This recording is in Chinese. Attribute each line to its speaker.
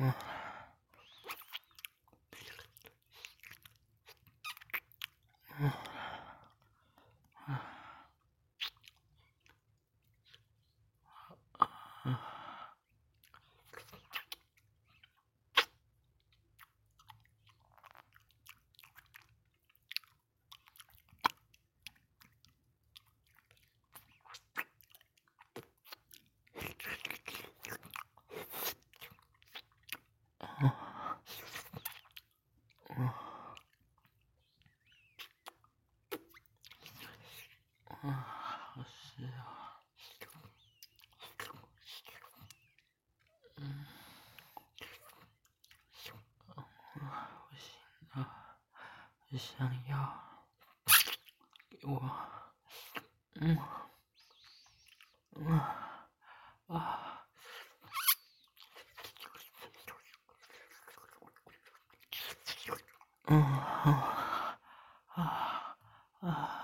Speaker 1: 어. 啊，好湿啊。嗯。啊，不行了，想要。给我。嗯。啊。啊。啊。啊。